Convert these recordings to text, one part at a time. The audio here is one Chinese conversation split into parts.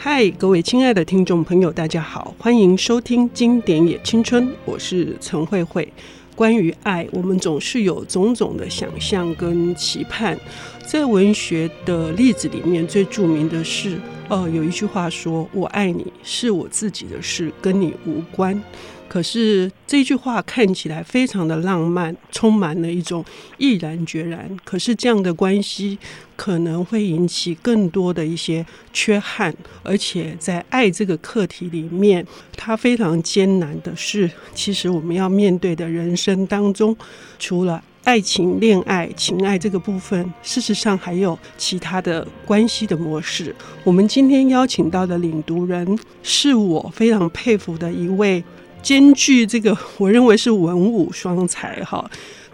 嗨，各位亲爱的听众朋友，大家好，欢迎收听《经典也青春》，我是陈慧慧。关于爱，我们总是有种种的想象跟期盼。在文学的例子里面，最著名的是，呃，有一句话说：“我爱你是我自己的事，跟你无关。”可是这句话看起来非常的浪漫，充满了一种毅然决然。可是这样的关系可能会引起更多的一些缺憾，而且在爱这个课题里面，它非常艰难的是，其实我们要面对的人生当中，除了爱情、恋爱、情爱这个部分，事实上还有其他的关系的模式。我们今天邀请到的领读人，是我非常佩服的一位。兼具这个，我认为是文武双才哈。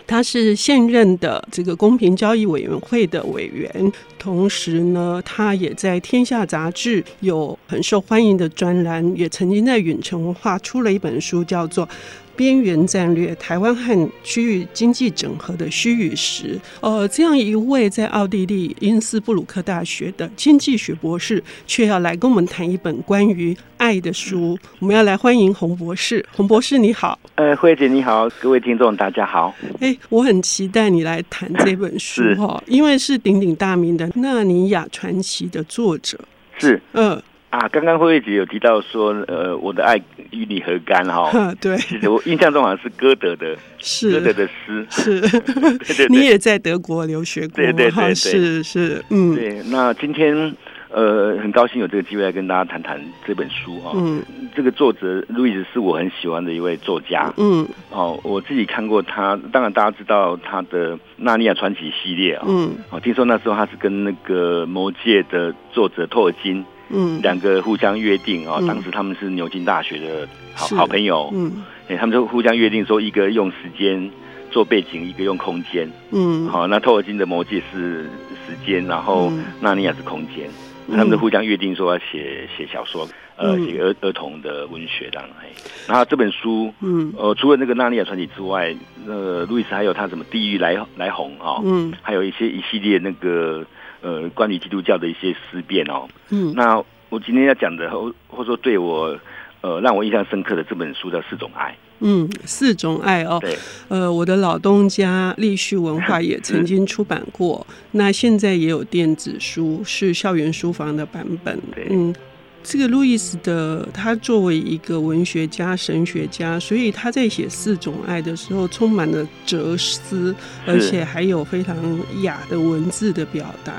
他是现任的这个公平交易委员会的委员，同时呢，他也在《天下》杂志有很受欢迎的专栏，也曾经在远城文化出了一本书，叫做。边缘战略：台湾和区域经济整合的虚与实。呃，这样一位在奥地利因斯布鲁克大学的经济学博士，却要来跟我们谈一本关于爱的书。我们要来欢迎洪博士。洪博士，你好。呃，慧姐你好，各位听众大家好。哎，我很期待你来谈这本书 哈，因为是鼎鼎大名的《纳尼亚传奇》的作者。是，嗯、呃。啊，刚刚慧慧姐有提到说，呃，我的爱与你何干哈？对，其实我印象中好像是歌德的，是歌德的诗，是。对对对，你也在德国留学过，对对对，对，是是，嗯。对，那今天呃，很高兴有这个机会来跟大家谈谈这本书啊。嗯。这个作者路易斯是我很喜欢的一位作家。嗯。哦，我自己看过他，当然大家知道他的《纳尼亚传奇》系列啊。嗯。哦，听说那时候他是跟那个《魔戒》的作者托尔金。嗯，两个互相约定啊、哦，当时他们是牛津大学的好好朋友。嗯，哎，他们就互相约定说，一个用时间做背景，一个用空间。嗯，好，那托尔金的魔戒是时间，然后纳尼亚是空间。他们就互相约定说要写写小说，呃，写儿儿童的文学这样。哎，然后这本书，嗯，呃，除了那个纳尼亚传奇之外，呃，路易斯还有他什么地狱来来鸿啊，嗯，还有一些一系列那个。呃，关于基督教的一些思辨哦，嗯，那我今天要讲的，或或者说对我，呃，让我印象深刻的这本书叫《四种爱》。嗯，四种爱哦，对，呃，我的老东家立旭文化也曾经出版过，那现在也有电子书，是校园书房的版本，对。嗯。这个路易斯的，他作为一个文学家、神学家，所以他在写四种爱的时候，充满了哲思，而且还有非常雅的文字的表达。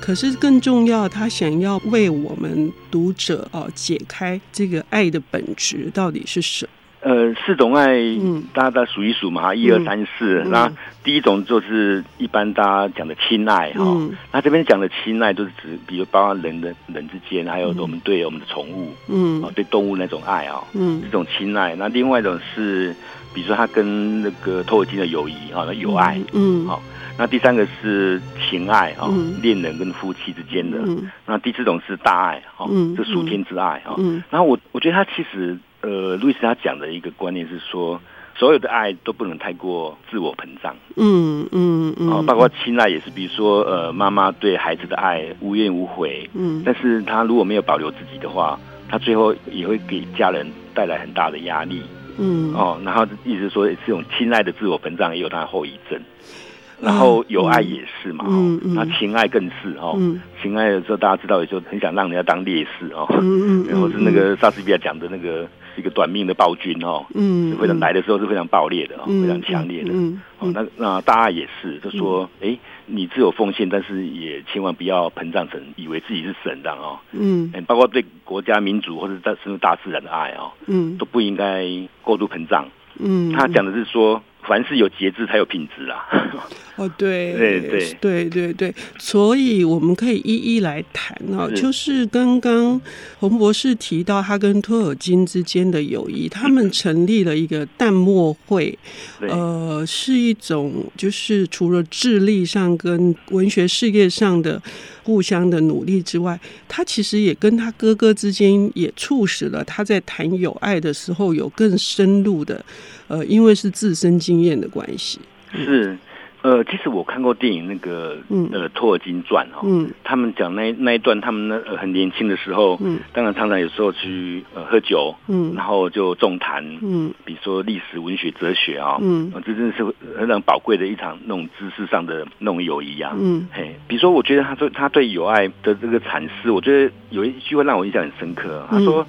可是更重要，他想要为我们读者哦解开这个爱的本质到底是什么。呃，四种爱，嗯，大家再数一数嘛，一二三四。那第一种就是一般大家讲的亲爱哈，嗯、那这边讲的亲爱就是指，比如包括人的人之间，还有我们对我们的宠物，嗯，对动物那种爱啊，嗯，这种亲爱。那另外一种是，比如说他跟那个托尔金的友谊啊，那友爱，嗯，好。那第三个是情爱啊，恋人跟夫妻之间的。嗯、那第四种是大爱哈，嗯，这属天之爱哈。嗯，然后我我觉得他其实。呃，路易斯他讲的一个观念是说，所有的爱都不能太过自我膨胀。嗯嗯嗯，哦，包括亲爱也是，比如说呃，妈妈对孩子的爱无怨无悔。嗯，但是他如果没有保留自己的话，他最后也会给家人带来很大的压力。嗯，哦，然后意思说，这种亲爱的自我膨胀也有它的后遗症。然后有爱也是嘛，嗯嗯、那情爱更是哦。嗯、情爱的时候，大家知道，也就很想让人家当烈士哦。嗯嗯，然后是那个莎士比亚讲的那个一个短命的暴君哦。嗯，非常来的时候是非常暴烈的哦，非常强烈的。嗯，哦，那那大家也是，就说，哎，你自有奉献，但是也千万不要膨胀成以为自己是神这样哦。嗯，包括对国家民族或者在甚至大自然的爱哦，嗯，都不应该过度膨胀。嗯，他讲的是说。凡事有节制才有品质啊！哦，对，对对对对对，所以我们可以一一来谈哦。是就是刚刚洪博士提到他跟托尔金之间的友谊，他们成立了一个淡墨会，呃，是一种就是除了智力上跟文学事业上的互相的努力之外，他其实也跟他哥哥之间也促使了他在谈友爱的时候有更深入的。呃，因为是自身经验的关系，是呃，其实我看过电影那个，嗯，呃，托尔金传哈，嗯，他们讲那那一段，他们那很年轻的时候，嗯，当然常常有时候去呃喝酒，嗯，然后就重谈，嗯，比如说历史、文学、哲学啊，嗯，这真的是非常宝贵的一场那种知识上的那种友谊啊，嗯，嘿，比如说我觉得他对他对友爱的这个阐释，我觉得有一句话让我印象很深刻，他说。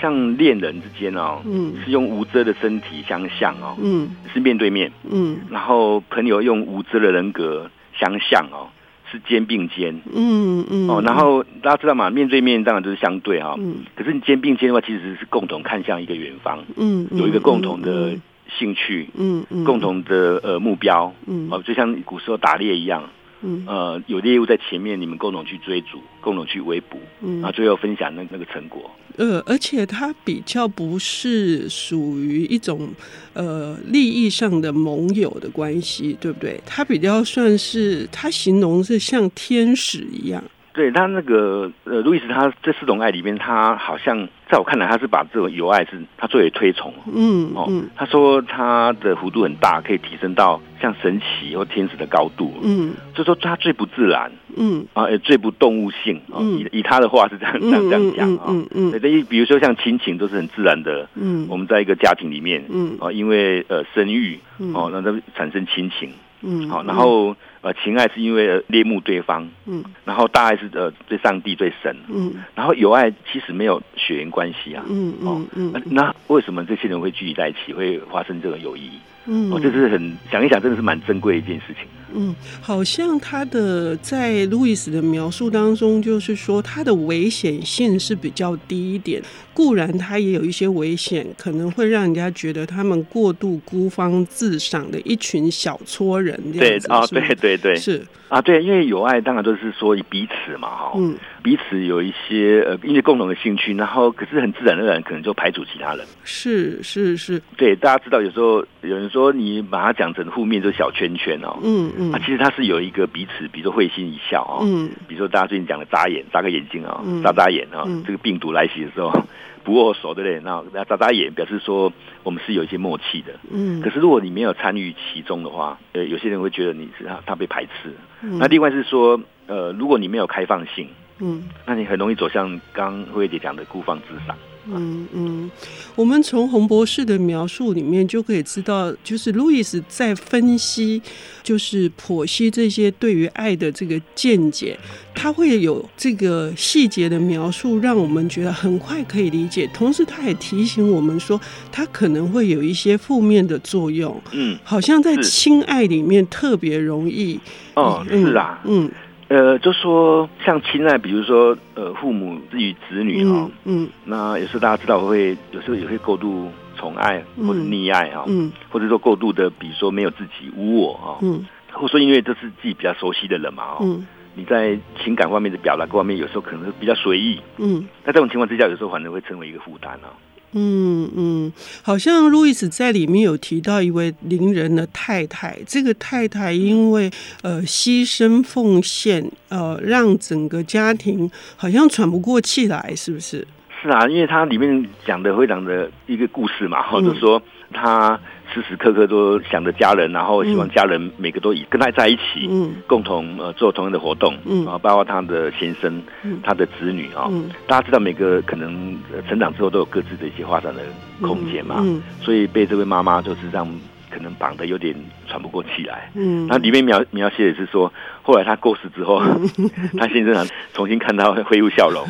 像恋人之间哦，嗯，是用无遮的身体相向哦，嗯，是面对面，嗯，然后朋友用无遮的人格相向哦，是肩并肩，嗯嗯，哦，然后大家知道嘛，面对面当然就是相对哈，嗯，可是你肩并肩的话，其实是共同看向一个远方，嗯，有一个共同的兴趣，嗯嗯，共同的呃目标，嗯，哦，就像古时候打猎一样。嗯，呃，有猎物在前面，你们共同去追逐，共同去围捕，嗯，然后最后分享那那个成果。呃，而且它比较不是属于一种呃利益上的盟友的关系，对不对？它比较算是，它形容是像天使一样。对他那个呃，路易斯他这四种爱里面，他好像在我看来，他是把这种友爱是他最为推崇。嗯哦，他说他的幅度很大，可以提升到像神奇或天使的高度。嗯，就说他最不自然。嗯啊，也最不动物性。嗯，以以他的话是这样这样这样讲啊。嗯嗯，等于比如说像亲情都是很自然的。嗯，我们在一个家庭里面，嗯啊，因为呃生育，哦，那都产生亲情。嗯，好，然后呃，情爱是因为恋慕对方，嗯，然后大爱是呃对上帝最神，嗯，然后友爱其实没有血缘关系啊，嗯嗯嗯，那为什么这些人会聚集在一起，会发生这种友谊？嗯，哦，这是很想一想，真的是蛮珍贵的一件事情。嗯，好像他的在路易斯的描述当中，就是说他的危险性是比较低一点。固然他也有一些危险，可能会让人家觉得他们过度孤芳自赏的一群小撮人这样子。对啊，对对对，是啊，对，因为友爱当然都是说以彼此嘛，哈，嗯，彼此有一些呃，因为共同的兴趣，然后可是很自然而然可能就排除其他人。是是是，对，大家知道有时候有人说你把它讲成负面，就是小圈圈哦，嗯。嗯，啊，其实它是有一个彼此，比如说会心一笑啊，嗯，比如说大家最近讲的眨眼，眨个眼睛啊，眨眨眼啊，这个病毒来袭的时候 不握手，对不对？那那眨眨眼表示说我们是有一些默契的，嗯。可是如果你没有参与其中的话，呃，有些人会觉得你是他他被排斥。那另外是说，呃，如果你没有开放性，嗯，那你很容易走向刚慧姐讲的孤芳自赏。嗯嗯，我们从洪博士的描述里面就可以知道，就是路易斯在分析，就是剖析这些对于爱的这个见解，他会有这个细节的描述，让我们觉得很快可以理解。同时，他也提醒我们说，他可能会有一些负面的作用。嗯，好像在亲爱里面特别容易。哦，是啊，嗯。呃，就说像亲爱，比如说呃，父母至于子女哈、哦嗯，嗯，那有时候大家知道会有时候也会过度宠爱或者溺爱哈、哦，嗯，或者说过度的，比如说没有自己无我哈、哦，嗯，或者说因为这是自己比较熟悉的人嘛，哦，嗯，你在情感方面的表达各方面有时候可能比较随意，嗯，那这种情况之下，有时候反而会成为一个负担啊。嗯嗯，好像路易斯在里面有提到一位邻人的太太，这个太太因为呃牺牲奉献，呃让整个家庭好像喘不过气来，是不是？是啊，因为他里面讲的非常的一个故事嘛，或者说他。时时刻刻都想着家人，然后希望家人每个都以跟他在一起，嗯，共同呃做同样的活动，嗯，啊包括他的先生，嗯，他的子女啊，嗯，大家知道每个可能成长之后都有各自的一些发展的空间嘛，嗯，所以被这位妈妈就是让。可能绑得有点喘不过气来。嗯，那里面描描写的是说，后来他过世之后，嗯、他先生重新看到恢复笑容。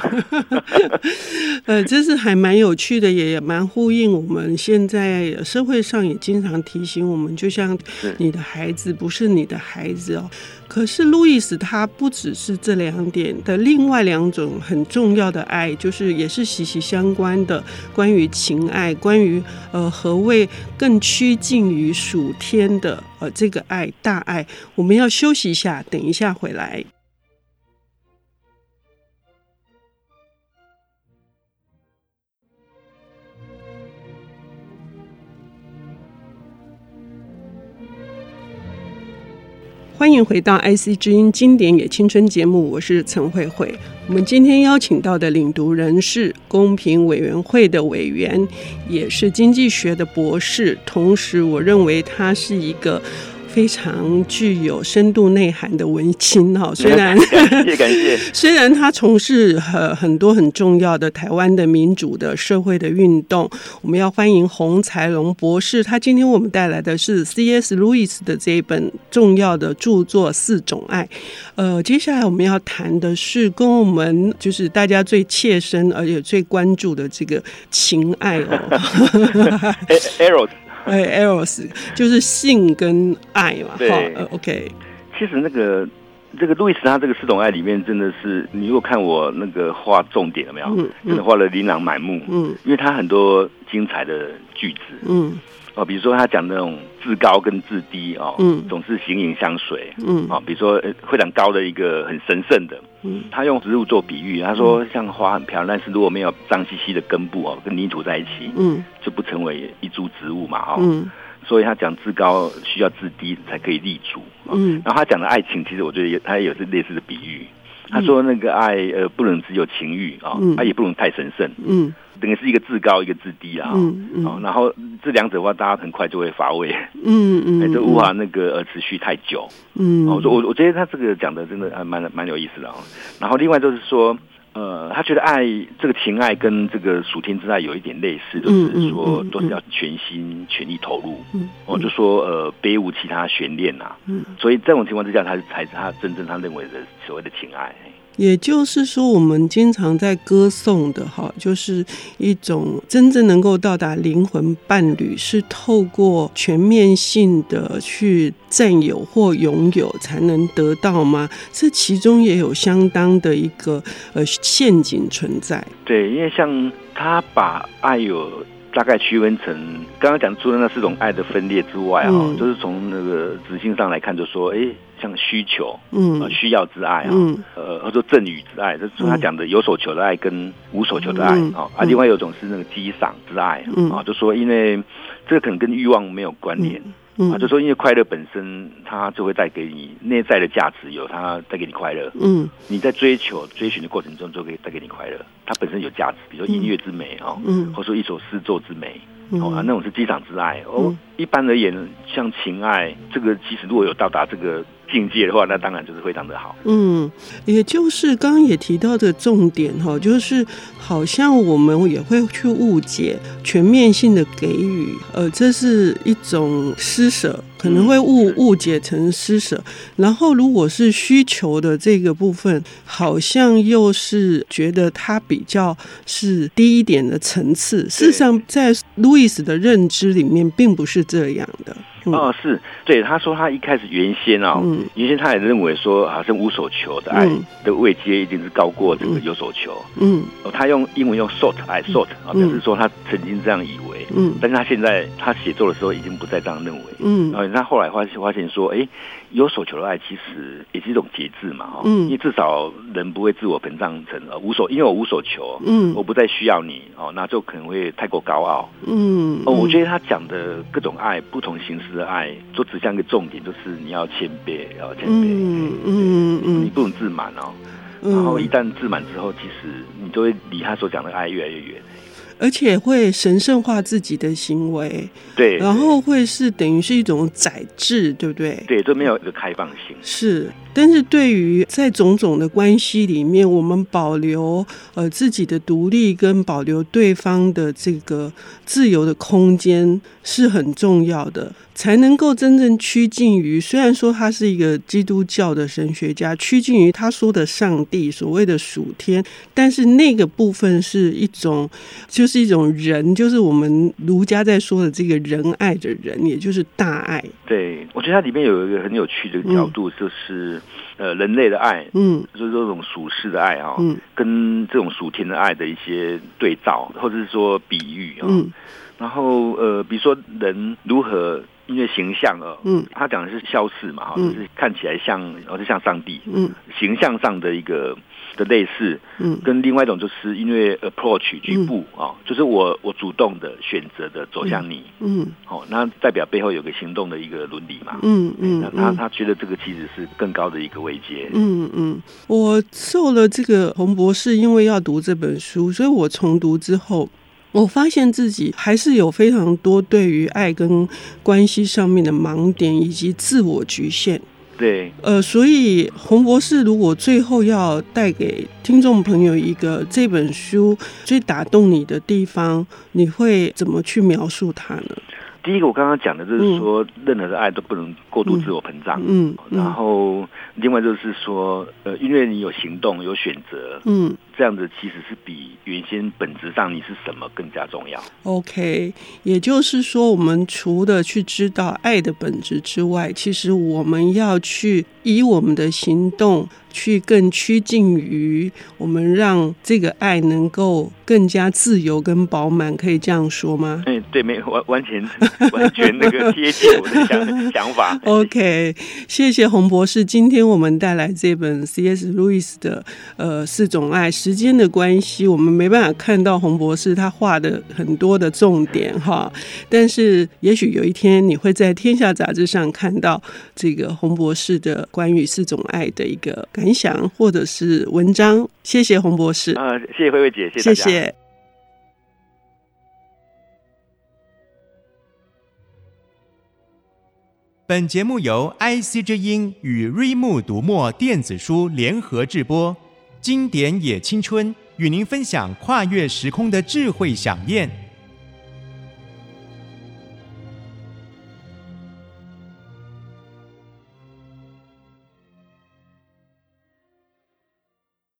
呃，这是还蛮有趣的，也蛮呼应我们现在社会上也经常提醒我们，就像你的孩子不是你的孩子哦。可是路易斯他不只是这两点的，另外两种很重要的爱，就是也是息息相关的，关于情爱，关于呃何谓更趋近于属天的呃这个爱大爱。我们要休息一下，等一下回来。欢迎回到 IC 之音经典也青春节目，我是陈慧慧。我们今天邀请到的领读人是公平委员会的委员，也是经济学的博士，同时我认为他是一个。非常具有深度内涵的文青哈。虽然感谢感谢，虽然他从事很很多很重要的台湾的民主的社会的运动，我们要欢迎洪才龙博士。他今天我们带来的是 C.S. Lewis 的这一本重要的著作《四种爱》。呃，接下来我们要谈的是跟我们就是大家最切身而且最关注的这个情爱哦。Eros，哎，Eros 就是性跟爱嘛。对，OK。其实那个这个路易斯他这个四种爱里面，真的是你如果看我那个画重点了没有？嗯，真的画了琳琅满目。嗯，因为他很多精彩的句子。嗯。哦，比如说他讲那种至高跟至低哦，嗯，总是形影相随，嗯，啊，比如说会长高的一个很神圣的，嗯，他用植物做比喻，他说像花很漂亮，但是如果没有脏兮兮的根部哦，跟泥土在一起，嗯，就不成为一株植物嘛，哦，嗯，所以他讲至高需要至低才可以立足，嗯，然后他讲的爱情，其实我觉得也他也有是类似的比喻，他说那个爱呃不能只有情欲啊，他也不能太神圣，嗯。等于是一个至高，一个至低啊，嗯嗯、然后这两者的话，大家很快就会乏味，嗯嗯，嗯。就无法那个呃持续太久，嗯，我说我我觉得他这个讲的真的还蛮蛮有意思的啊。然后另外就是说，呃，他觉得爱这个情爱跟这个属天之爱有一点类似，就是说都是要全心全意投入，嗯，我就说呃别无其他悬念呐，嗯，所以这种情况之下，他才是他真正他认为的所谓的情爱。也就是说，我们经常在歌颂的哈，就是一种真正能够到达灵魂伴侣，是透过全面性的去占有或拥有才能得到吗？这其中也有相当的一个呃陷阱存在。对，因为像他把爱有大概区分成刚刚讲除了那四种爱的分裂之外啊，嗯、就是从那个直性上来看，就说哎。像需求，嗯，需要之爱啊，嗯、呃，或者说赠与之爱，就是他讲的有所求的爱跟无所求的爱啊，啊，另外有一种是那个激赏之爱啊，就说因为这个可能跟欲望没有关联、嗯。就说因为快乐本身它就会带给你内在的价值，有它带给你快乐，嗯，你在追求追寻的过程中就可以带给你快乐，它本身有价值，比如说音乐之美啊，嗯，或者说一首诗作之美。哦啊，那种是激赏之爱。哦，一般而言，像情爱，这个其实如果有到达这个境界的话，那当然就是非常的好。嗯，也就是刚刚也提到的重点哈，就是好像我们也会去误解全面性的给予，呃，这是一种施舍。可能会误误解成施舍，然后如果是需求的这个部分，好像又是觉得它比较是低一点的层次。事实上，在路易斯的认知里面，并不是这样的。哦，是。对，他说他一开始原先啊，嗯、原先他也认为说，好像无所求的爱的位阶一定是高过这个有所求。嗯，哦，他用英文用 sought 爱 sought 啊，表示说他曾经这样以为。嗯，但是他现在他写作的时候已经不再这样认为。嗯，然后他后来发现发现说，哎，有所求的爱其实也是一种节制嘛，哈。嗯，因为至少人不会自我膨胀成呃无所，因为我无所求，嗯，我不再需要你哦，那就可能会太过高傲。嗯，哦，我觉得他讲的各种爱，不同形式。的爱都指向一个重点，就是你要谦卑，要谦卑，嗯嗯嗯，你不能自满哦。然后一旦自满之后，其实你就会离他所讲的爱越来越远，而且会神圣化自己的行为，对，然后会是等于是一种宰制，对不对？对，都没有一个开放性，是。但是对于在种种的关系里面，我们保留呃自己的独立跟保留对方的这个自由的空间是很重要的，才能够真正趋近于。虽然说他是一个基督教的神学家，趋近于他说的上帝所谓的属天，但是那个部分是一种，就是一种人，就是我们儒家在说的这个仁爱的仁，也就是大爱。对，我觉得它里面有一个很有趣的角度，就是。嗯呃，人类的爱，嗯，就是这种属世的爱啊，嗯，跟这种属天的爱的一些对照，或者是说比喻啊，嗯，然后呃，比如说人如何因为形象啊，嗯，他讲的是肖似嘛，哈，就是看起来像，然后就像上帝，嗯，形象上的一个。的类似，嗯，跟另外一种就是因为 approach 局部啊，就是我我主动的选择的走向你，嗯，好，那代表背后有个行动的一个伦理嘛，嗯嗯，那他他觉得这个其实是更高的一个位阶，嗯嗯，我受了这个洪博士，因为要读这本书，所以我重读之后。我发现自己还是有非常多对于爱跟关系上面的盲点以及自我局限。对，呃，所以洪博士如果最后要带给听众朋友一个这本书最打动你的地方，你会怎么去描述它呢？第一个，我刚刚讲的就是说，嗯、任何的爱都不能过度自我膨胀。嗯，嗯，然后另外就是说，呃，因为你有行动，有选择。嗯。这样子其实是比原先本质上你是什么更加重要。OK，也就是说，我们除了去知道爱的本质之外，其实我们要去以我们的行动去更趋近于我们让这个爱能够更加自由跟饱满，可以这样说吗？嗯，对，没完完全 完全那个贴近我的想 想法。OK，谢谢洪博士，今天我们带来这本 C.S. 路易斯的呃四种爱。时间的关系，我们没办法看到洪博士他画的很多的重点哈。但是，也许有一天你会在《天下》杂志上看到这个洪博士的关于四种爱的一个感想或者是文章。谢谢洪博士啊，谢谢慧慧姐，谢谢。谢谢。本节目由 IC 之音与瑞木读墨电子书联合制播。经典也青春，与您分享跨越时空的智慧想念。